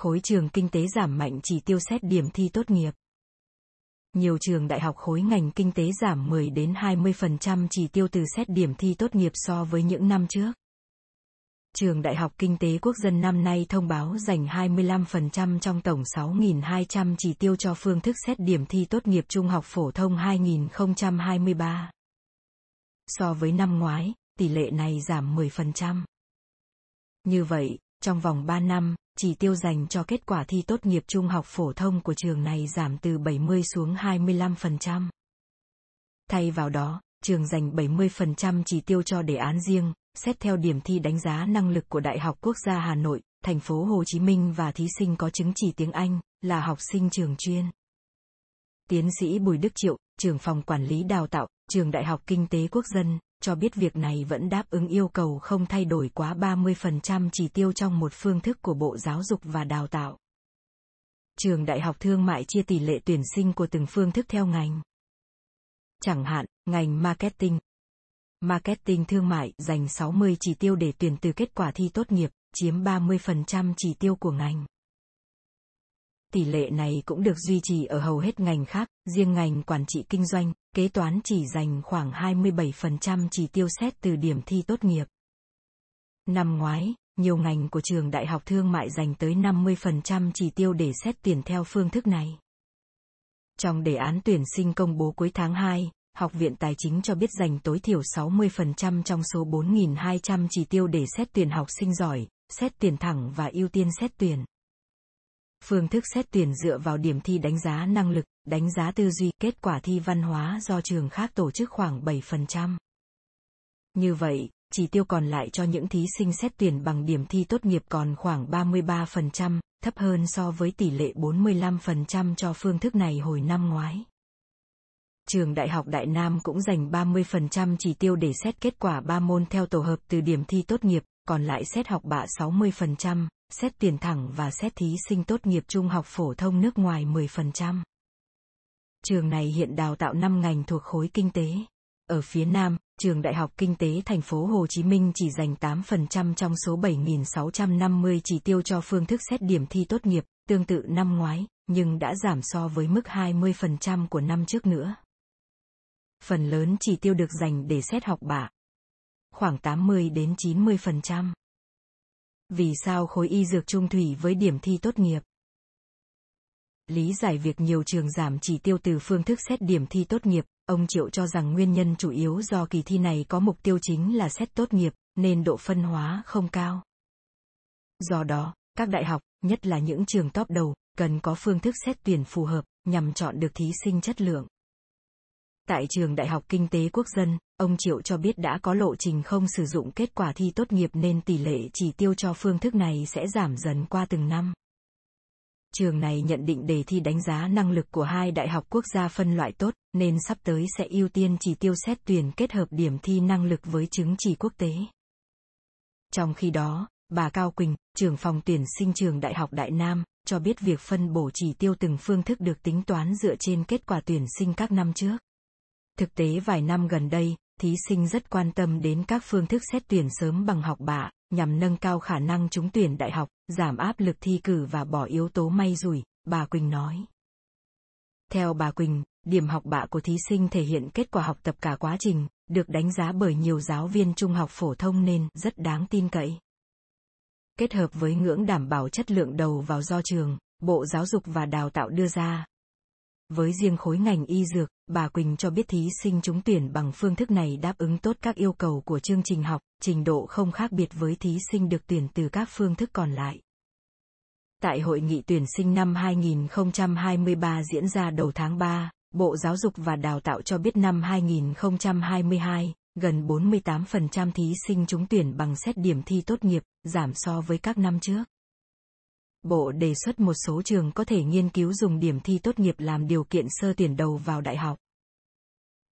Khối trường kinh tế giảm mạnh chỉ tiêu xét điểm thi tốt nghiệp. Nhiều trường đại học khối ngành kinh tế giảm 10 đến 20% chỉ tiêu từ xét điểm thi tốt nghiệp so với những năm trước. Trường Đại học Kinh tế Quốc dân năm nay thông báo dành 25% trong tổng 6.200 chỉ tiêu cho phương thức xét điểm thi tốt nghiệp trung học phổ thông 2023. So với năm ngoái, tỷ lệ này giảm 10%. Như vậy, trong vòng 3 năm, chỉ tiêu dành cho kết quả thi tốt nghiệp trung học phổ thông của trường này giảm từ 70 xuống 25%. Thay vào đó, trường dành 70% chỉ tiêu cho đề án riêng, xét theo điểm thi đánh giá năng lực của Đại học Quốc gia Hà Nội, thành phố Hồ Chí Minh và thí sinh có chứng chỉ tiếng Anh, là học sinh trường chuyên. Tiến sĩ Bùi Đức Triệu, trưởng phòng quản lý đào tạo, trường Đại học Kinh tế Quốc dân, cho biết việc này vẫn đáp ứng yêu cầu không thay đổi quá 30% chỉ tiêu trong một phương thức của Bộ Giáo dục và Đào tạo. Trường Đại học Thương mại chia tỷ lệ tuyển sinh của từng phương thức theo ngành. Chẳng hạn, ngành marketing. Marketing thương mại dành 60 chỉ tiêu để tuyển từ kết quả thi tốt nghiệp, chiếm 30% chỉ tiêu của ngành. Tỷ lệ này cũng được duy trì ở hầu hết ngành khác, riêng ngành quản trị kinh doanh, kế toán chỉ dành khoảng 27% chỉ tiêu xét từ điểm thi tốt nghiệp. Năm ngoái, nhiều ngành của trường đại học thương mại dành tới 50% chỉ tiêu để xét tuyển theo phương thức này. Trong đề án tuyển sinh công bố cuối tháng 2, Học viện Tài chính cho biết dành tối thiểu 60% trong số 4.200 chỉ tiêu để xét tuyển học sinh giỏi, xét tuyển thẳng và ưu tiên xét tuyển. Phương thức xét tuyển dựa vào điểm thi đánh giá năng lực, đánh giá tư duy, kết quả thi văn hóa do trường khác tổ chức khoảng 7%. Như vậy, chỉ tiêu còn lại cho những thí sinh xét tuyển bằng điểm thi tốt nghiệp còn khoảng 33%, thấp hơn so với tỷ lệ 45% cho phương thức này hồi năm ngoái. Trường Đại học Đại Nam cũng dành 30% chỉ tiêu để xét kết quả 3 môn theo tổ hợp từ điểm thi tốt nghiệp, còn lại xét học bạ 60%, xét tuyển thẳng và xét thí sinh tốt nghiệp trung học phổ thông nước ngoài 10%. Trường này hiện đào tạo 5 ngành thuộc khối kinh tế. Ở phía Nam, trường Đại học Kinh tế thành phố Hồ Chí Minh chỉ dành 8% trong số 7.650 chỉ tiêu cho phương thức xét điểm thi tốt nghiệp, tương tự năm ngoái, nhưng đã giảm so với mức 20% của năm trước nữa. Phần lớn chỉ tiêu được dành để xét học bạ. Khoảng 80 đến 90%. Vì sao khối y dược trung thủy với điểm thi tốt nghiệp? Lý giải việc nhiều trường giảm chỉ tiêu từ phương thức xét điểm thi tốt nghiệp, ông Triệu cho rằng nguyên nhân chủ yếu do kỳ thi này có mục tiêu chính là xét tốt nghiệp, nên độ phân hóa không cao. Do đó, các đại học, nhất là những trường top đầu, cần có phương thức xét tuyển phù hợp, nhằm chọn được thí sinh chất lượng. Tại trường Đại học Kinh tế Quốc dân, ông Triệu cho biết đã có lộ trình không sử dụng kết quả thi tốt nghiệp nên tỷ lệ chỉ tiêu cho phương thức này sẽ giảm dần qua từng năm. Trường này nhận định đề thi đánh giá năng lực của hai đại học quốc gia phân loại tốt, nên sắp tới sẽ ưu tiên chỉ tiêu xét tuyển kết hợp điểm thi năng lực với chứng chỉ quốc tế. Trong khi đó, bà Cao Quỳnh, trưởng phòng tuyển sinh trường Đại học Đại Nam, cho biết việc phân bổ chỉ tiêu từng phương thức được tính toán dựa trên kết quả tuyển sinh các năm trước. Thực tế vài năm gần đây, thí sinh rất quan tâm đến các phương thức xét tuyển sớm bằng học bạ, nhằm nâng cao khả năng trúng tuyển đại học, giảm áp lực thi cử và bỏ yếu tố may rủi, bà Quỳnh nói. Theo bà Quỳnh, điểm học bạ của thí sinh thể hiện kết quả học tập cả quá trình, được đánh giá bởi nhiều giáo viên trung học phổ thông nên rất đáng tin cậy. Kết hợp với ngưỡng đảm bảo chất lượng đầu vào do trường, Bộ Giáo dục và Đào tạo đưa ra, với riêng khối ngành y dược, bà Quỳnh cho biết thí sinh trúng tuyển bằng phương thức này đáp ứng tốt các yêu cầu của chương trình học, trình độ không khác biệt với thí sinh được tuyển từ các phương thức còn lại. Tại hội nghị tuyển sinh năm 2023 diễn ra đầu tháng 3, Bộ Giáo dục và Đào tạo cho biết năm 2022, gần 48% thí sinh trúng tuyển bằng xét điểm thi tốt nghiệp, giảm so với các năm trước. Bộ đề xuất một số trường có thể nghiên cứu dùng điểm thi tốt nghiệp làm điều kiện sơ tuyển đầu vào đại học.